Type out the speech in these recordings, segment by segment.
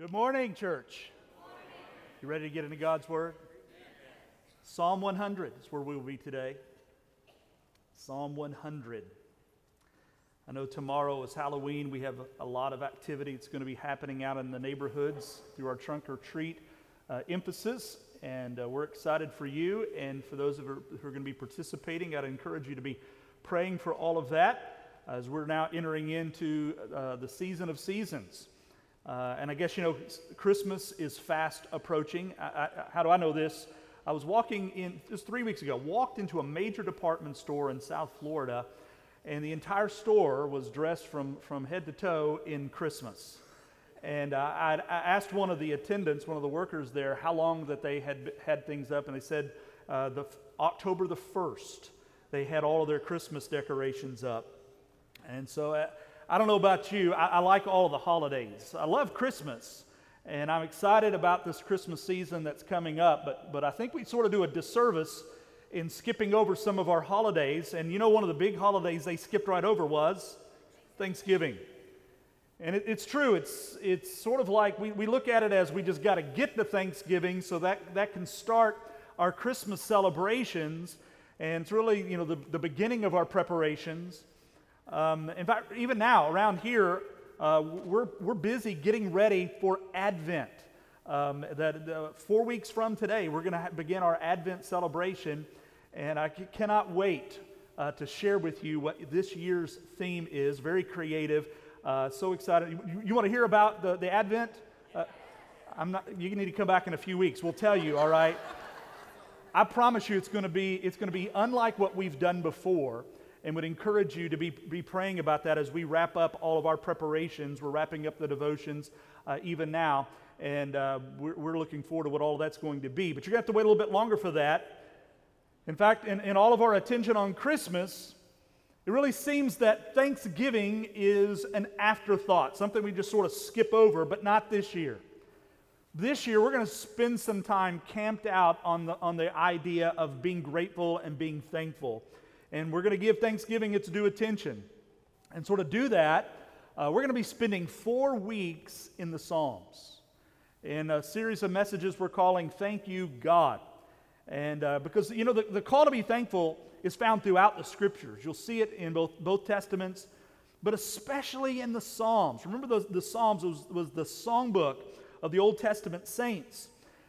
Good morning, church. You ready to get into God's Word? Psalm 100 is where we will be today. Psalm 100. I know tomorrow is Halloween. We have a lot of activity that's going to be happening out in the neighborhoods through our trunk or treat uh, emphasis. And uh, we're excited for you and for those who are, who are going to be participating. I'd encourage you to be praying for all of that as we're now entering into uh, the season of seasons. Uh, and I guess, you know, Christmas is fast approaching. I, I, how do I know this? I was walking in, just three weeks ago, walked into a major department store in South Florida, and the entire store was dressed from, from head to toe in Christmas. And uh, I, I asked one of the attendants, one of the workers there, how long that they had had things up, and they said uh, the, October the 1st, they had all of their Christmas decorations up. And so uh, I don't know about you, I, I like all the holidays. I love Christmas, and I'm excited about this Christmas season that's coming up, but, but I think we sort of do a disservice in skipping over some of our holidays. And you know, one of the big holidays they skipped right over was Thanksgiving. And it, it's true, it's, it's sort of like we, we look at it as we just got to get to Thanksgiving so that, that can start our Christmas celebrations. And it's really, you know, the, the beginning of our preparations. Um, in fact, even now around here, uh, we're, we're busy getting ready for Advent. Um, that four weeks from today, we're going to begin our Advent celebration, and I c- cannot wait uh, to share with you what this year's theme is. Very creative. Uh, so excited. You, you want to hear about the, the Advent? Uh, I'm not, you need to come back in a few weeks. We'll tell you, all right? I promise you it's going to be, it's going to be unlike what we've done before and would encourage you to be, be praying about that as we wrap up all of our preparations. We're wrapping up the devotions uh, even now, and uh, we're, we're, looking forward to what all that's going to be. But you're going to have to wait a little bit longer for that. In fact, in, in all of our attention on Christmas, it really seems that Thanksgiving is an afterthought, something we just sort of skip over, but not this year. This year, we're going to spend some time camped out on the, on the idea of being grateful and being thankful and we're going to give Thanksgiving its due attention. And sort of do that, uh, we're going to be spending four weeks in the Psalms in a series of messages we're calling Thank You, God. And uh, because, you know, the, the call to be thankful is found throughout the scriptures. You'll see it in both, both testaments, but especially in the Psalms. Remember, the, the Psalms was, was the songbook of the Old Testament saints.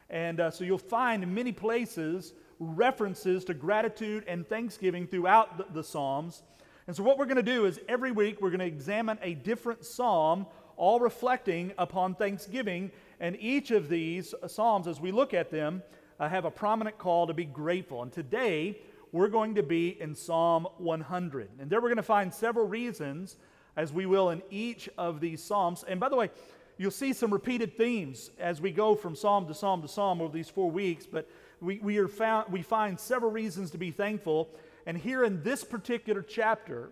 And uh, so you'll find in many places references to gratitude and thanksgiving throughout the, the Psalms. And so, what we're going to do is every week we're going to examine a different psalm, all reflecting upon thanksgiving. And each of these psalms, as we look at them, uh, have a prominent call to be grateful. And today we're going to be in Psalm 100. And there we're going to find several reasons, as we will in each of these psalms. And by the way, you'll see some repeated themes as we go from psalm to psalm to psalm over these four weeks. But we, we, are found, we find several reasons to be thankful. And here in this particular chapter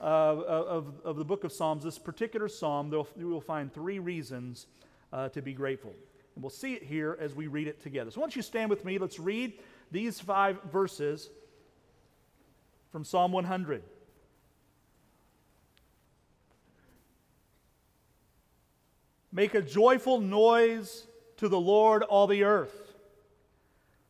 uh, of, of the book of Psalms, this particular psalm, we will find three reasons uh, to be grateful. And we'll see it here as we read it together. So, once you stand with me, let's read these five verses from Psalm 100. Make a joyful noise to the Lord, all the earth.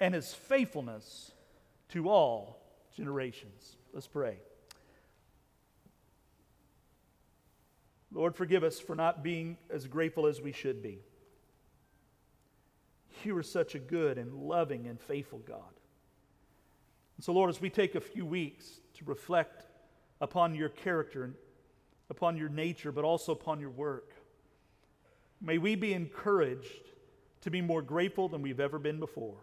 and his faithfulness to all generations. Let's pray. Lord, forgive us for not being as grateful as we should be. You are such a good and loving and faithful God. And so, Lord, as we take a few weeks to reflect upon your character and upon your nature, but also upon your work, may we be encouraged to be more grateful than we've ever been before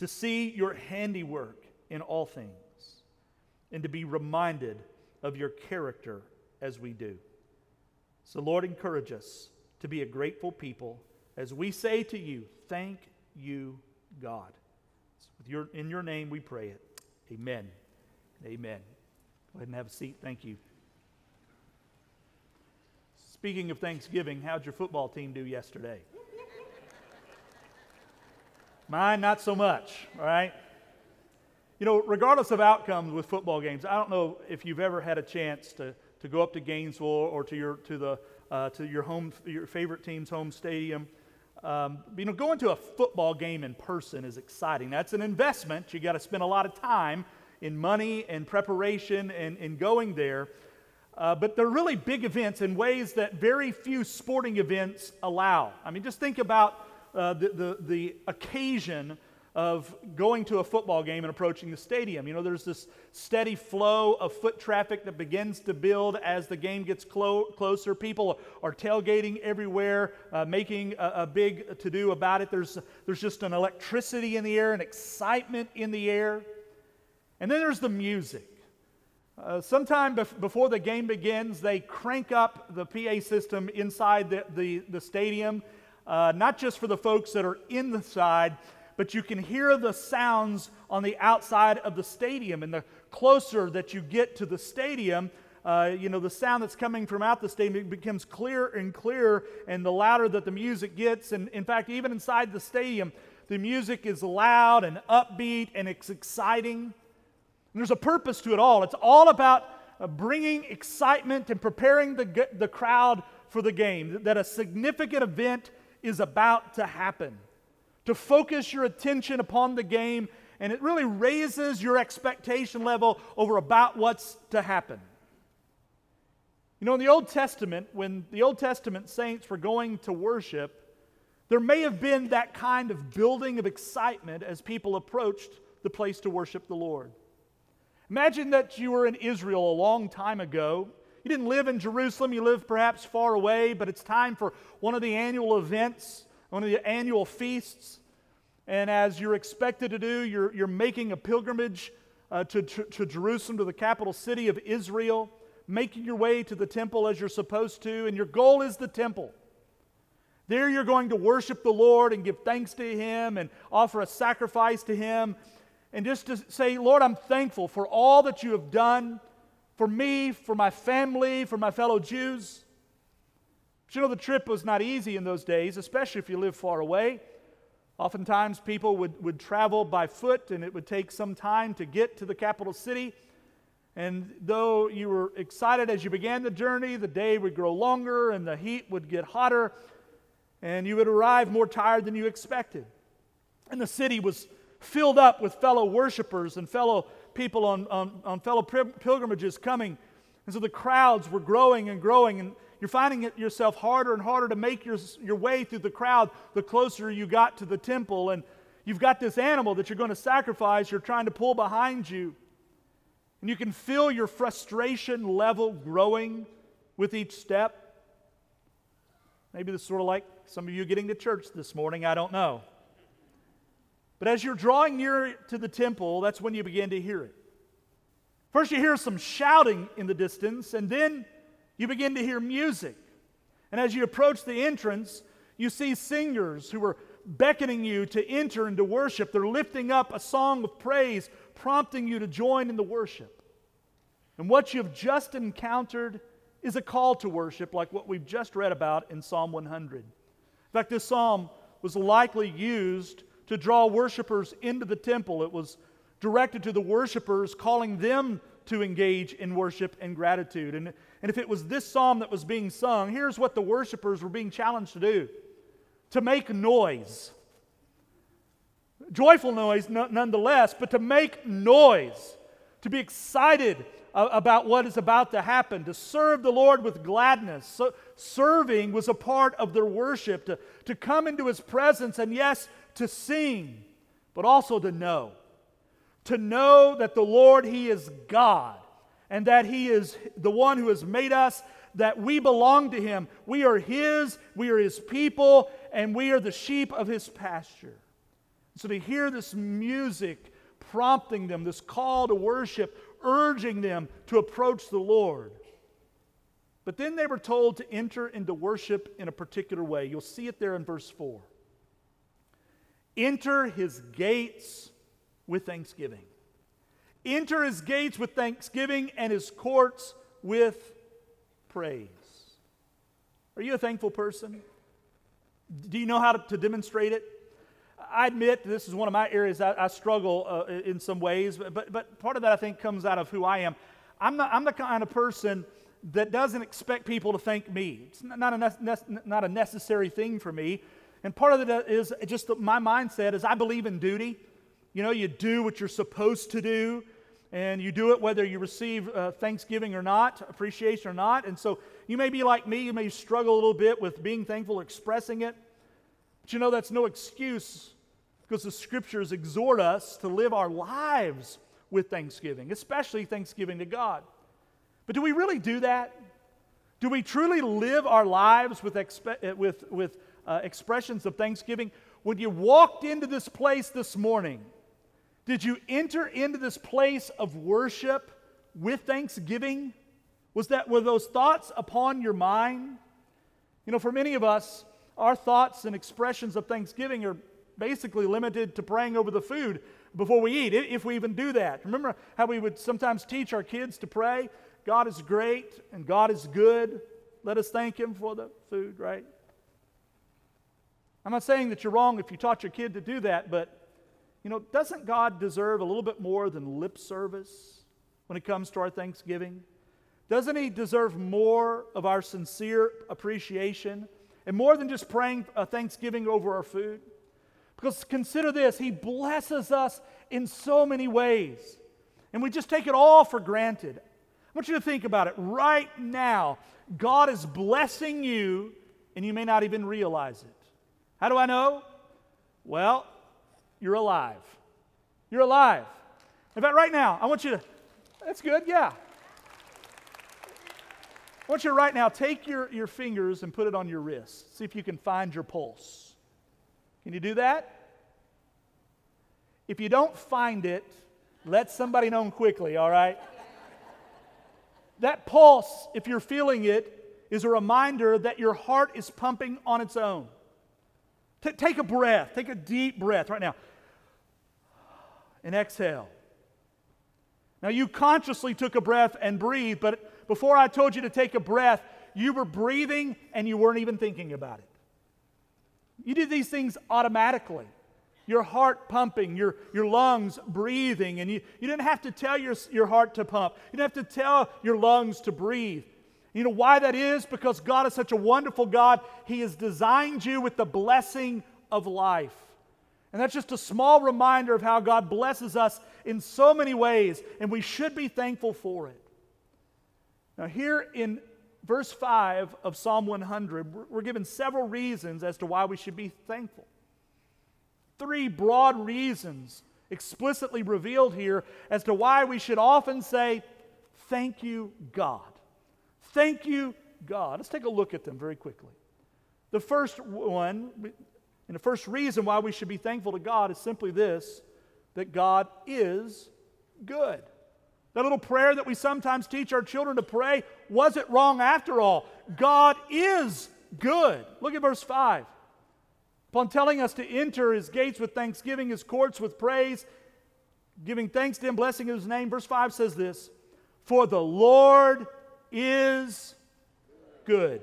to see your handiwork in all things, and to be reminded of your character as we do. So, Lord, encourage us to be a grateful people as we say to you, Thank you, God. Your, in your name we pray it. Amen. Amen. Go ahead and have a seat. Thank you. Speaking of Thanksgiving, how'd your football team do yesterday? Mine, not so much, right? You know, regardless of outcomes with football games, I don't know if you've ever had a chance to, to go up to Gainesville or to your, to the, uh, to your, home, your favorite team's home stadium. Um, you know, going to a football game in person is exciting. That's an investment. You got to spend a lot of time in money and preparation and, and going there. Uh, but they're really big events in ways that very few sporting events allow. I mean, just think about uh, the, the, the occasion of going to a football game and approaching the stadium. You know, there's this steady flow of foot traffic that begins to build as the game gets clo- closer. People are tailgating everywhere, uh, making a, a big to do about it. There's, there's just an electricity in the air, an excitement in the air. And then there's the music. Uh, sometime bef- before the game begins, they crank up the PA system inside the, the, the stadium, uh, not just for the folks that are in the side but you can hear the sounds on the outside of the stadium. And the closer that you get to the stadium, uh, you know, the sound that's coming from out the stadium becomes clearer and clearer, and the louder that the music gets. And in fact, even inside the stadium, the music is loud and upbeat and it's exciting. And there's a purpose to it all. It's all about uh, bringing excitement and preparing the, the crowd for the game, that a significant event is about to happen to focus your attention upon the game, and it really raises your expectation level over about what's to happen. You know, in the Old Testament, when the Old Testament saints were going to worship, there may have been that kind of building of excitement as people approached the place to worship the Lord. Imagine that you were in Israel a long time ago. You didn't live in Jerusalem, you lived perhaps far away, but it's time for one of the annual events one of the annual feasts. And as you're expected to do, you're, you're making a pilgrimage uh, to, to, to Jerusalem, to the capital city of Israel, making your way to the temple as you're supposed to, and your goal is the temple. There you're going to worship the Lord and give thanks to Him and offer a sacrifice to Him. And just to say, Lord, I'm thankful for all that you have done for me, for my family, for my fellow Jews. But you know, the trip was not easy in those days, especially if you live far away. Oftentimes, people would, would travel by foot, and it would take some time to get to the capital city. And though you were excited as you began the journey, the day would grow longer and the heat would get hotter, and you would arrive more tired than you expected. And the city was filled up with fellow worshipers and fellow people on, on, on fellow pilgrimages coming. And so the crowds were growing and growing. And you're finding it yourself harder and harder to make your, your way through the crowd the closer you got to the temple. And you've got this animal that you're going to sacrifice, you're trying to pull behind you. And you can feel your frustration level growing with each step. Maybe this is sort of like some of you getting to church this morning, I don't know. But as you're drawing near to the temple, that's when you begin to hear it. First, you hear some shouting in the distance, and then you begin to hear music. And as you approach the entrance, you see singers who are beckoning you to enter into worship. They're lifting up a song of praise, prompting you to join in the worship. And what you've just encountered is a call to worship, like what we've just read about in Psalm 100. In fact, this psalm was likely used to draw worshipers into the temple. It was directed to the worshipers, calling them to engage in worship and gratitude. And, and if it was this psalm that was being sung, here's what the worshipers were being challenged to do to make noise. Joyful noise, nonetheless, but to make noise, to be excited about what is about to happen, to serve the Lord with gladness. So, serving was a part of their worship, to, to come into His presence, and yes, to sing, but also to know to know that the Lord, He is God, and that He is the one who has made us, that we belong to Him. We are His, we are His people, and we are the sheep of His pasture. So to hear this music prompting them, this call to worship, urging them to approach the Lord, But then they were told to enter into worship in a particular way. You'll see it there in verse 4. Enter his gates with thanksgiving. Enter his gates with thanksgiving and his courts with praise. Are you a thankful person? Do you know how to, to demonstrate it? I admit this is one of my areas I, I struggle uh, in some ways, but, but part of that I think comes out of who I am. I'm, not, I'm the kind of person that doesn't expect people to thank me. It's not a, not a necessary thing for me. And part of it is just my mindset is I believe in duty. You know, you do what you're supposed to do, and you do it whether you receive uh, thanksgiving or not, appreciation or not. And so you may be like me, you may struggle a little bit with being thankful, expressing it. But you know, that's no excuse because the scriptures exhort us to live our lives with thanksgiving, especially thanksgiving to God. But do we really do that? Do we truly live our lives with, expe- with, with uh, expressions of thanksgiving? When you walked into this place this morning, did you enter into this place of worship with thanksgiving? Was that were those thoughts upon your mind? You know, for many of us, our thoughts and expressions of thanksgiving are basically limited to praying over the food before we eat, if we even do that. Remember how we would sometimes teach our kids to pray? God is great and God is good. Let us thank Him for the food, right? I'm not saying that you're wrong if you taught your kid to do that, but you know, doesn't God deserve a little bit more than lip service when it comes to our Thanksgiving? Doesn't He deserve more of our sincere appreciation and more than just praying a Thanksgiving over our food? Because consider this He blesses us in so many ways, and we just take it all for granted. I want you to think about it. Right now, God is blessing you, and you may not even realize it. How do I know? Well, you're alive. You're alive. In fact, right now, I want you to, that's good, yeah. I want you to right now take your, your fingers and put it on your wrist. See if you can find your pulse. Can you do that? If you don't find it, let somebody know quickly, all right? that pulse, if you're feeling it, is a reminder that your heart is pumping on its own. T- take a breath, take a deep breath right now, and exhale. Now, you consciously took a breath and breathed, but before I told you to take a breath, you were breathing and you weren't even thinking about it. You did these things automatically. Your heart pumping, your, your lungs breathing, and you, you didn't have to tell your, your heart to pump. You didn't have to tell your lungs to breathe. You know why that is? Because God is such a wonderful God. He has designed you with the blessing of life. And that's just a small reminder of how God blesses us in so many ways, and we should be thankful for it. Now, here in verse 5 of Psalm 100, we're given several reasons as to why we should be thankful. Three broad reasons explicitly revealed here as to why we should often say, Thank you, God. Thank you, God. Let's take a look at them very quickly. The first one, and the first reason why we should be thankful to God is simply this that God is good. That little prayer that we sometimes teach our children to pray wasn't wrong after all. God is good. Look at verse 5. Upon telling us to enter his gates with thanksgiving, his courts with praise, giving thanks to him, blessing his name, verse 5 says this For the Lord is good.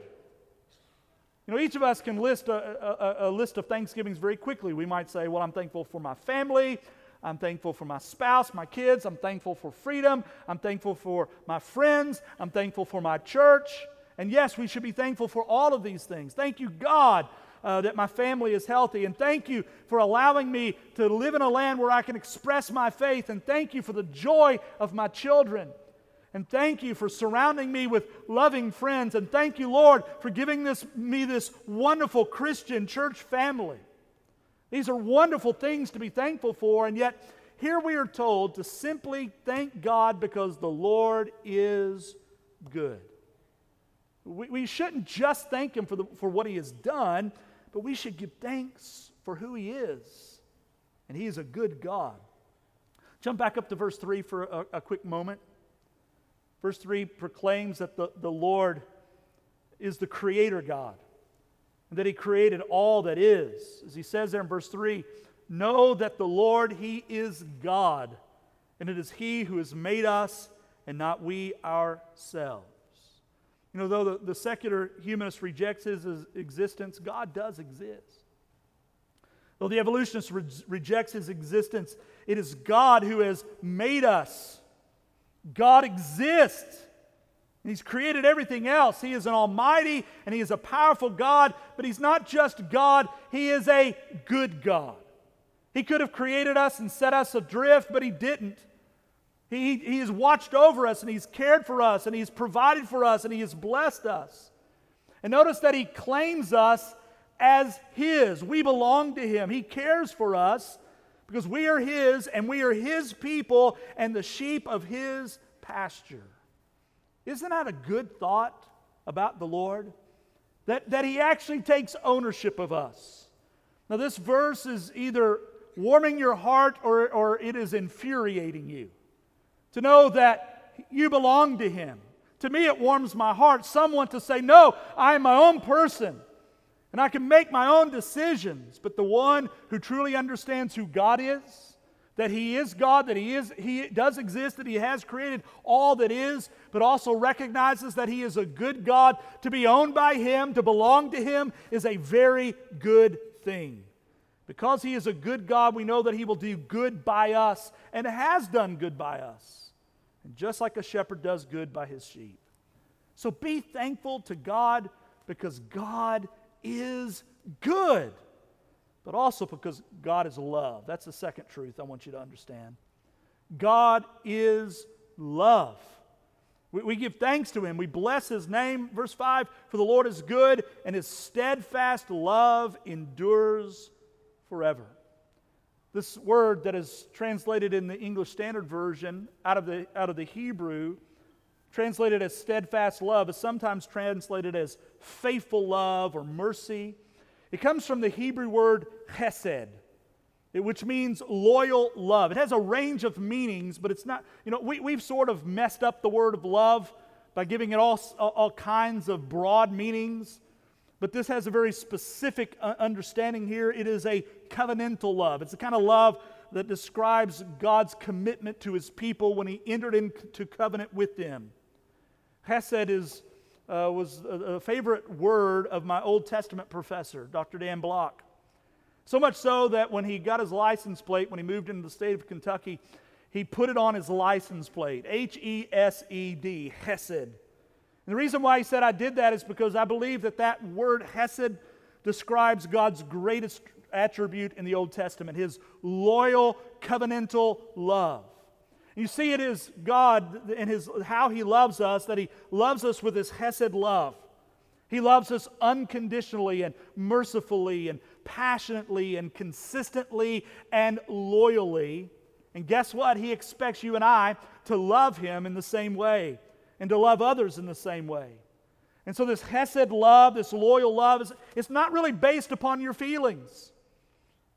You know, each of us can list a, a, a, list of thanksgivings very quickly. We might say, Well, I'm thankful for my family. I'm thankful for my spouse, my kids. I'm thankful for freedom. I'm thankful for my friends. I'm thankful for my church. And yes, we should be thankful for all of these things. Thank you, God, uh, that my family is healthy. And thank you for allowing me to live in a land where I can express my faith. And thank you for the joy of my children. And thank you for surrounding me with loving friends. And thank you, Lord, for giving this, me this wonderful Christian church family. These are wonderful things to be thankful for, and yet here we are told to simply thank God because the Lord is good. We, we shouldn't just thank Him for, the, for what He has done, but we should give thanks for who He is. And He is a good God. Jump back up to verse 3 for a, a quick moment. Verse 3 proclaims that the, the Lord is the creator God, and that he created all that is. As he says there in verse 3 Know that the Lord, he is God, and it is he who has made us and not we ourselves. You know, though the, the secular humanist rejects his existence, God does exist. Though the evolutionist re- rejects his existence, it is God who has made us. God exists. He's created everything else. He is an almighty and he is a powerful God, but he's not just God, he is a good God. He could have created us and set us adrift, but he didn't. He, he has watched over us and he's cared for us and he's provided for us and he has blessed us. And notice that he claims us as his. We belong to him. He cares for us because we are his and we are his people and the sheep of his pasture. Isn't that a good thought about the Lord? That, that he actually takes ownership of us. Now, this verse is either warming your heart or, or it is infuriating you to know that you belong to Him. To me, it warms my heart. Someone to say, No, I am my own person and I can make my own decisions. But the one who truly understands who God is, that He is God, that He is He does exist, that He has created all that is, but also recognizes that He is a good God, to be owned by Him, to belong to Him, is a very good thing. Because He is a good God, we know that He will do good by us and has done good by us and just like a shepherd does good by his sheep. So be thankful to God because God is good, but also because God is love. That's the second truth I want you to understand. God is love. We, we give thanks to him. We bless his name. Verse 5 For the Lord is good, and his steadfast love endures forever. This word that is translated in the English Standard Version out of the, out of the Hebrew, translated as steadfast love, is sometimes translated as faithful love or mercy. It comes from the Hebrew word chesed, which means loyal love. It has a range of meanings, but it's not, you know, we, we've sort of messed up the word of love by giving it all, all kinds of broad meanings. But this has a very specific uh, understanding here. It is a covenantal love. It's the kind of love that describes God's commitment to his people when he entered into covenant with them. Hesed is, uh, was a, a favorite word of my Old Testament professor, Dr. Dan Block. So much so that when he got his license plate, when he moved into the state of Kentucky, he put it on his license plate H E S E D, Hesed. And the reason why he said I did that is because I believe that that word hesed describes God's greatest attribute in the Old Testament, his loyal covenantal love. You see, it is God and his, how he loves us that he loves us with his hesed love. He loves us unconditionally and mercifully and passionately and consistently and loyally. And guess what? He expects you and I to love him in the same way and to love others in the same way. And so, this Hesed love, this loyal love, is, it's not really based upon your feelings.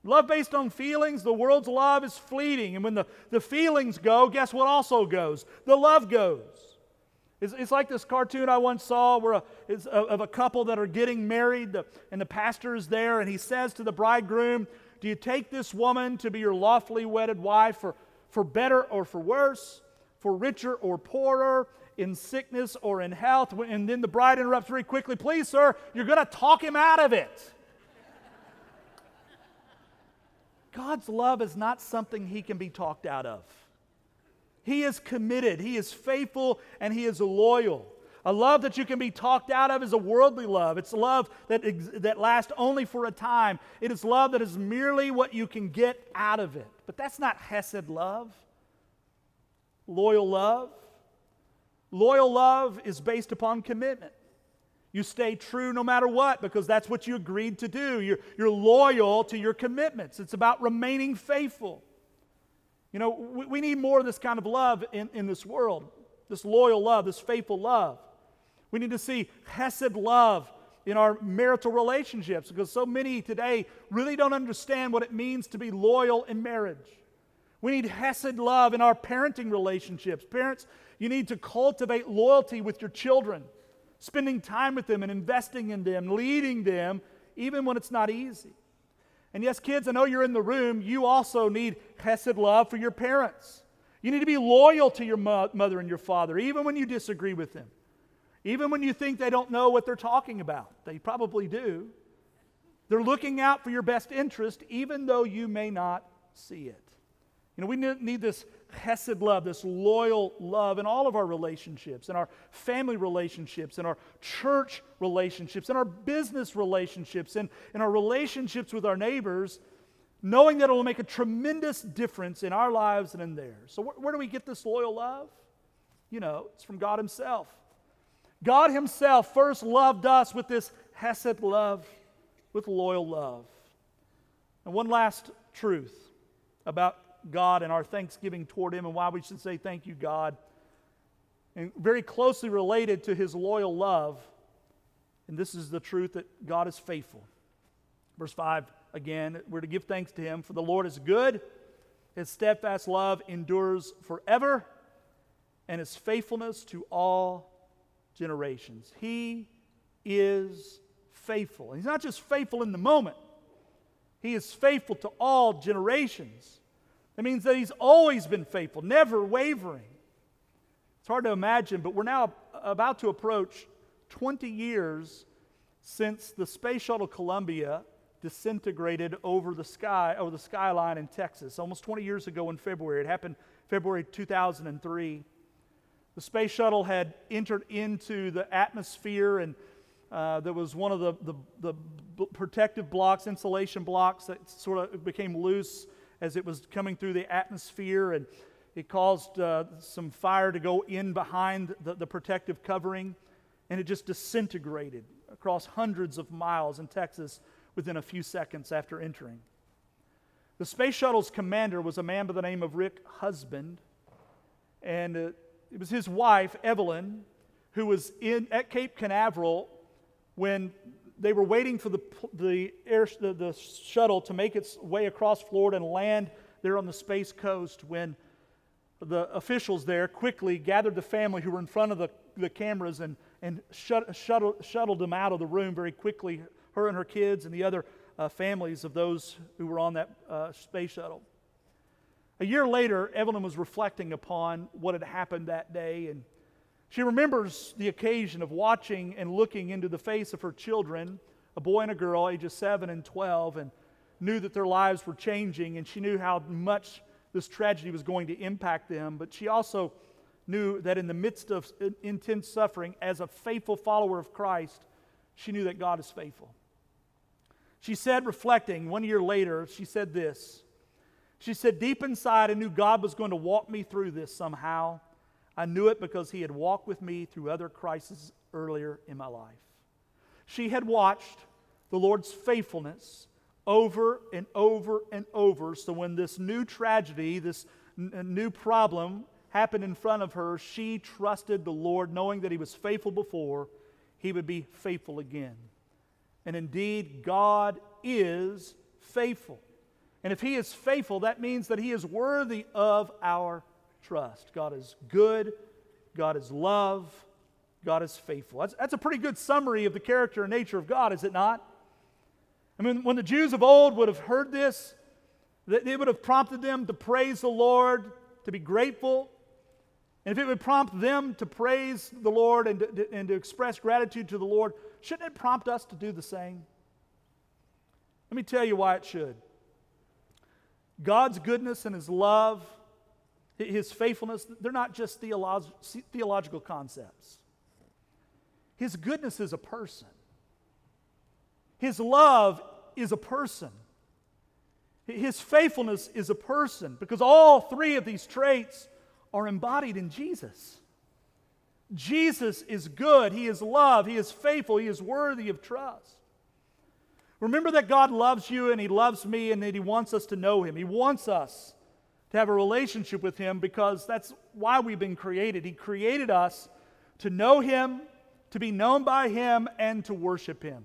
Love based on feelings, the world's love is fleeting. And when the, the feelings go, guess what also goes? The love goes. It's, it's like this cartoon I once saw where a, a, of a couple that are getting married, the, and the pastor is there, and he says to the bridegroom, Do you take this woman to be your lawfully wedded wife for, for better or for worse, for richer or poorer? in sickness or in health. And then the bride interrupts very quickly, Please, sir, you're going to talk him out of it. God's love is not something he can be talked out of. He is committed, he is faithful, and he is loyal. A love that you can be talked out of is a worldly love. It's love that, that lasts only for a time. It is love that is merely what you can get out of it. But that's not Hesed love, loyal love. Loyal love is based upon commitment. You stay true no matter what because that's what you agreed to do. You're, you're loyal to your commitments. It's about remaining faithful. You know, we, we need more of this kind of love in, in this world this loyal love, this faithful love. We need to see Hesed love in our marital relationships because so many today really don't understand what it means to be loyal in marriage. We need Hesed love in our parenting relationships. Parents, you need to cultivate loyalty with your children. Spending time with them and investing in them, leading them, even when it's not easy. And yes, kids, I know you're in the room. You also need chesed love for your parents. You need to be loyal to your mo- mother and your father, even when you disagree with them. Even when you think they don't know what they're talking about. They probably do. They're looking out for your best interest, even though you may not see it. You know, we need this chesed love, this loyal love in all of our relationships, in our family relationships, in our church relationships, in our business relationships, and in our relationships with our neighbors, knowing that it will make a tremendous difference in our lives and in theirs. So, where, where do we get this loyal love? You know, it's from God Himself. God Himself first loved us with this chesed love, with loyal love. And one last truth about God and our thanksgiving toward Him and why we should say thank you, God. And very closely related to His loyal love, and this is the truth that God is faithful. Verse 5 again, we're to give thanks to Him, for the Lord is good, His steadfast love endures forever, and His faithfulness to all generations. He is faithful. He's not just faithful in the moment, He is faithful to all generations. It means that he's always been faithful, never wavering. It's hard to imagine, but we're now about to approach 20 years since the space shuttle Columbia disintegrated over the sky over the skyline in Texas almost 20 years ago in February it happened February 2003 the space shuttle had entered into the atmosphere and uh, there was one of the, the, the protective blocks insulation blocks that sort of became loose as it was coming through the atmosphere, and it caused uh, some fire to go in behind the, the protective covering, and it just disintegrated across hundreds of miles in Texas within a few seconds after entering. The space shuttle's commander was a man by the name of Rick Husband, and uh, it was his wife, Evelyn, who was in, at Cape Canaveral when they were waiting for the, the, air, the, the shuttle to make its way across Florida and land there on the Space Coast when the officials there quickly gathered the family who were in front of the, the cameras and, and shut, shuttled, shuttled them out of the room very quickly, her and her kids and the other uh, families of those who were on that uh, space shuttle. A year later, Evelyn was reflecting upon what had happened that day and she remembers the occasion of watching and looking into the face of her children, a boy and a girl, ages 7 and 12, and knew that their lives were changing, and she knew how much this tragedy was going to impact them. But she also knew that in the midst of intense suffering, as a faithful follower of Christ, she knew that God is faithful. She said, reflecting one year later, she said this. She said, Deep inside, I knew God was going to walk me through this somehow. I knew it because he had walked with me through other crises earlier in my life. She had watched the Lord's faithfulness over and over and over. So when this new tragedy, this n- new problem happened in front of her, she trusted the Lord, knowing that He was faithful before, He would be faithful again. And indeed, God is faithful. And if He is faithful, that means that He is worthy of our trust. God is good, God is love, God is faithful. That's, that's a pretty good summary of the character and nature of God, is it not? I mean, when the Jews of old would have heard this, it would have prompted them to praise the Lord, to be grateful. And if it would prompt them to praise the Lord and to, and to express gratitude to the Lord, shouldn't it prompt us to do the same? Let me tell you why it should. God's goodness and His love his faithfulness, they're not just theolog- theological concepts. His goodness is a person, His love is a person. His faithfulness is a person because all three of these traits are embodied in Jesus. Jesus is good, He is love, He is faithful, He is worthy of trust. Remember that God loves you and He loves me and that He wants us to know Him. He wants us to have a relationship with Him because that's why we've been created. He created us to know Him, to be known by Him, and to worship Him.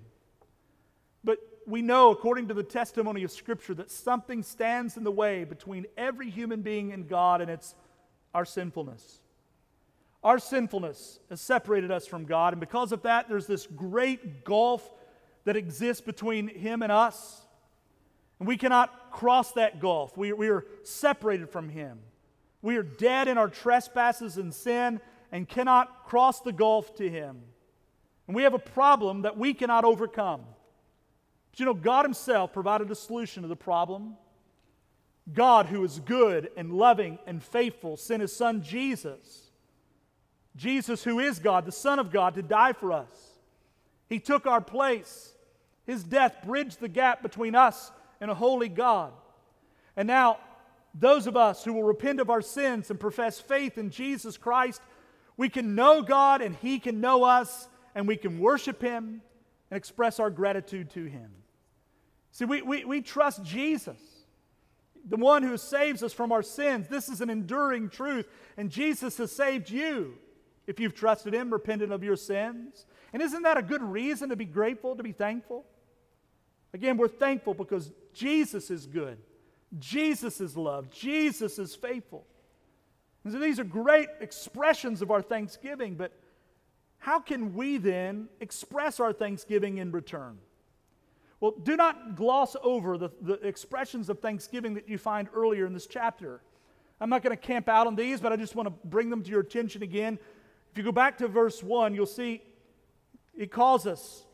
But we know, according to the testimony of Scripture, that something stands in the way between every human being and God, and it's our sinfulness. Our sinfulness has separated us from God, and because of that, there's this great gulf that exists between Him and us. And we cannot cross that gulf. We, we are separated from Him. We are dead in our trespasses and sin and cannot cross the gulf to Him. And we have a problem that we cannot overcome. But you know, God Himself provided a solution to the problem. God, who is good and loving and faithful, sent His Son Jesus. Jesus, who is God, the Son of God, to die for us. He took our place. His death bridged the gap between us and a holy God. And now, those of us who will repent of our sins and profess faith in Jesus Christ, we can know God and He can know us, and we can worship Him and express our gratitude to Him. See, we, we, we trust Jesus, the one who saves us from our sins. This is an enduring truth, and Jesus has saved you if you've trusted Him, repented of your sins. And isn't that a good reason to be grateful, to be thankful? Again, we're thankful because Jesus is good, Jesus is love, Jesus is faithful. And so these are great expressions of our thanksgiving, but how can we then express our thanksgiving in return? Well, do not gloss over the, the expressions of thanksgiving that you find earlier in this chapter. I'm not going to camp out on these, but I just want to bring them to your attention again. If you go back to verse 1, you'll see it calls us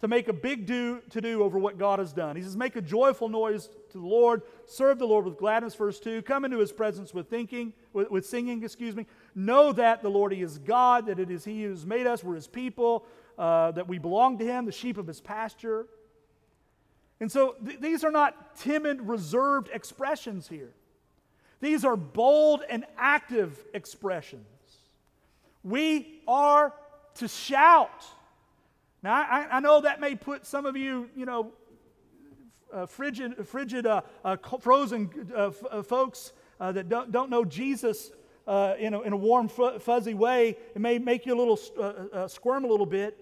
to make a big do to do over what God has done. He says, Make a joyful noise to the Lord, serve the Lord with gladness, verse 2, come into his presence with thinking, with, with singing, excuse me. Know that the Lord he is God, that it is He who has made us, we're His people, uh, that we belong to Him, the sheep of His pasture. And so th- these are not timid, reserved expressions here. These are bold and active expressions. We are to shout. Now, I, I know that may put some of you, you know, uh, frigid, frigid uh, uh, frozen uh, f- uh, folks uh, that don't, don't know Jesus in a, in, a, warm, f- fuzzy way. It may make you a little squirm a little bit.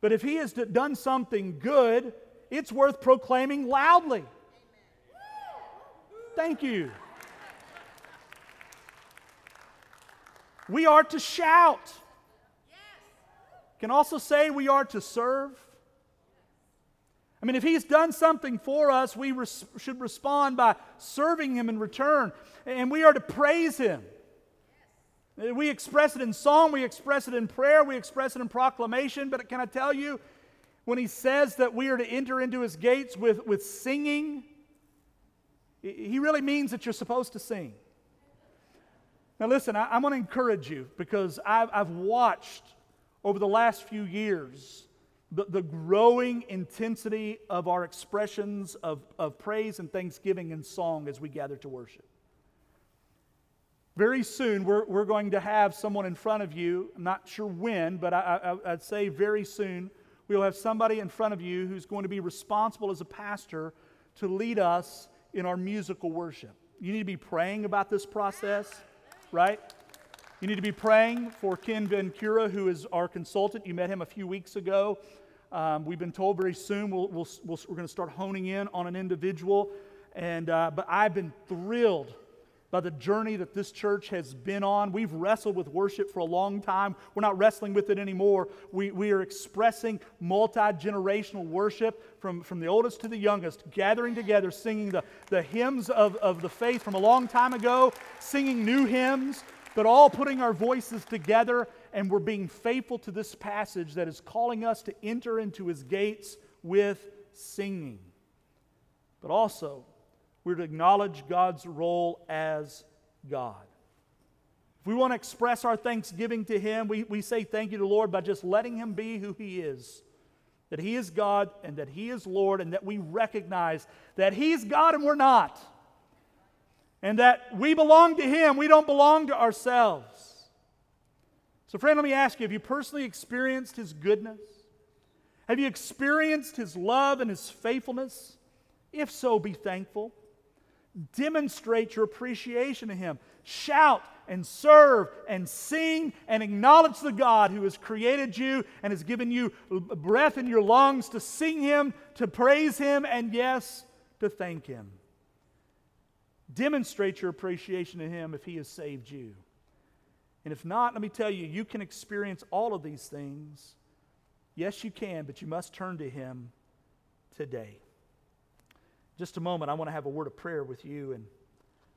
But if he has done something good, it's worth proclaiming loudly. Thank you. We are to shout. Can also say we are to serve. I mean, if he's done something for us, we res- should respond by serving him in return. And we are to praise him. We express it in song, we express it in prayer, we express it in proclamation. But can I tell you, when he says that we are to enter into his gates with, with singing, he really means that you're supposed to sing. Now, listen, I, am going to encourage you because I've, I've watched over the last few years the, the growing intensity of our expressions of, of praise and thanksgiving and song as we gather to worship. Very soon, we're, we're going to have someone in front of you. I'm not sure when, but I, I, I'd say very soon, we'll have somebody in front of you who's going to be responsible as a pastor to lead us in our musical worship. You need to be praying about this process right? You need to be praying for Ken Vencura, who is our consultant. You met him a few weeks ago. Um, we've been told very soon we'll, we we are going to start honing in on an individual. And, uh, but I've been thrilled by the journey that this church has been on. We've wrestled with worship for a long time. We're not wrestling with it anymore. We, we are expressing multi generational worship from, from the oldest to the youngest, gathering together, singing the, the hymns of, of the faith from a long time ago, singing new hymns, but all putting our voices together. And we're being faithful to this passage that is calling us to enter into his gates with singing. But also, we're to acknowledge God's role as God. If we want to express our thanksgiving to Him, we, we say thank you to the Lord by just letting Him be who He is. That He is God and that He is Lord, and that we recognize that He's God and we're not. And that we belong to Him, we don't belong to ourselves. So, friend, let me ask you have you personally experienced His goodness? Have you experienced His love and His faithfulness? If so, be thankful. Demonstrate your appreciation of Him. Shout and serve and sing and acknowledge the God who has created you and has given you breath in your lungs to sing Him, to praise Him, and yes, to thank Him. Demonstrate your appreciation to Him if He has saved you. And if not, let me tell you, you can experience all of these things. Yes, you can, but you must turn to Him today. Just a moment, I want to have a word of prayer with you, and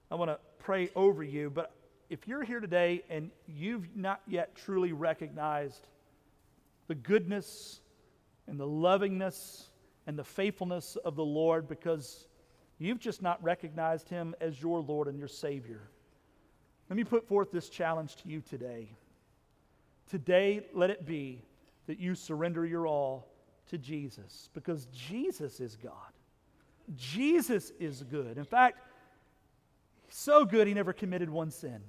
I want to pray over you. But if you're here today and you've not yet truly recognized the goodness and the lovingness and the faithfulness of the Lord because you've just not recognized Him as your Lord and your Savior, let me put forth this challenge to you today. Today, let it be that you surrender your all to Jesus because Jesus is God. Jesus is good. In fact, so good he never committed one sin.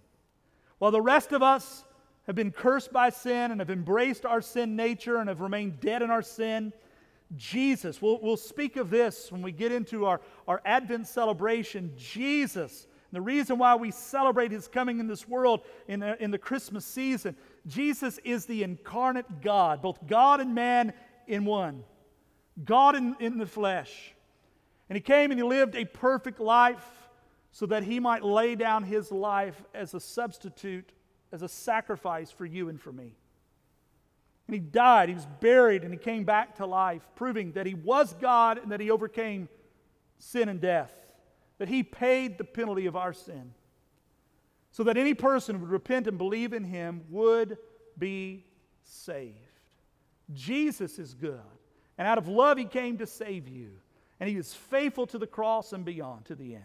While the rest of us have been cursed by sin and have embraced our sin nature and have remained dead in our sin, Jesus, we'll, we'll speak of this when we get into our, our Advent celebration. Jesus, the reason why we celebrate his coming in this world in the, in the Christmas season, Jesus is the incarnate God, both God and man in one, God in, in the flesh. And he came and he lived a perfect life so that he might lay down his life as a substitute, as a sacrifice for you and for me. And he died, he was buried, and he came back to life, proving that he was God and that he overcame sin and death, that he paid the penalty of our sin, so that any person who would repent and believe in him would be saved. Jesus is good, and out of love he came to save you, and he is faithful to the cross and beyond to the end.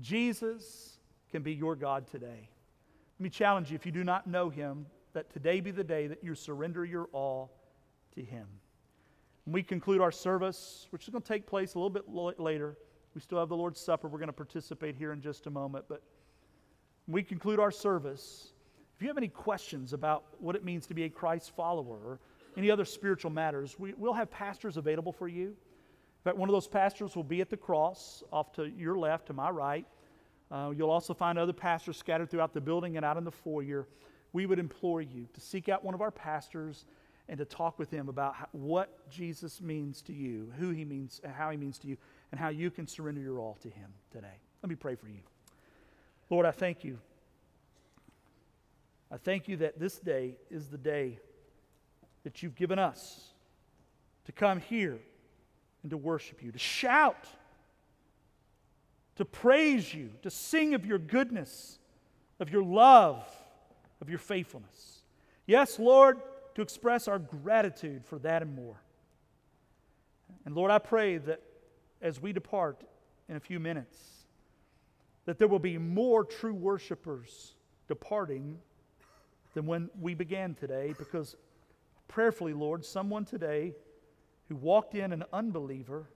Jesus can be your God today. Let me challenge you if you do not know him, that today be the day that you surrender your all to him. When we conclude our service, which is going to take place a little bit later, we still have the Lord's Supper. We're going to participate here in just a moment. But when we conclude our service, if you have any questions about what it means to be a Christ follower or any other spiritual matters, we, will have pastors available for you. In fact, one of those pastors will be at the cross off to your left, to my right. Uh, you'll also find other pastors scattered throughout the building and out in the foyer. We would implore you to seek out one of our pastors and to talk with him about how, what Jesus means to you, who he means, how he means to you, and how you can surrender your all to him today. Let me pray for you. Lord, I thank you. I thank you that this day is the day that you've given us to come here and to worship you, to shout, to praise you, to sing of your goodness, of your love, of your faithfulness. Yes, Lord, to express our gratitude for that and more. And Lord, I pray that as we depart in a few minutes, that there will be more true worshipers departing than when we began today, because prayerfully, Lord, someone today who walked in an unbeliever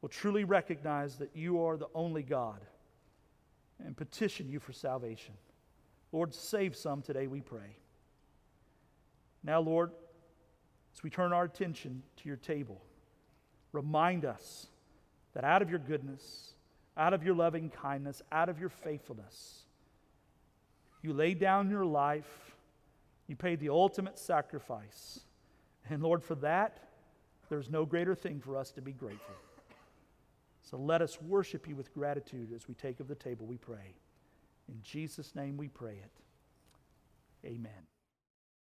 will truly recognize that you are the only God and petition you for salvation. Lord, save some today, we pray. Now, Lord, as we turn our attention to your table, remind us that out of your goodness, out of your loving kindness, out of your faithfulness, you laid down your life, you paid the ultimate sacrifice. And Lord, for that, there's no greater thing for us to be grateful. So let us worship you with gratitude as we take of the table, we pray. In Jesus' name we pray it. Amen.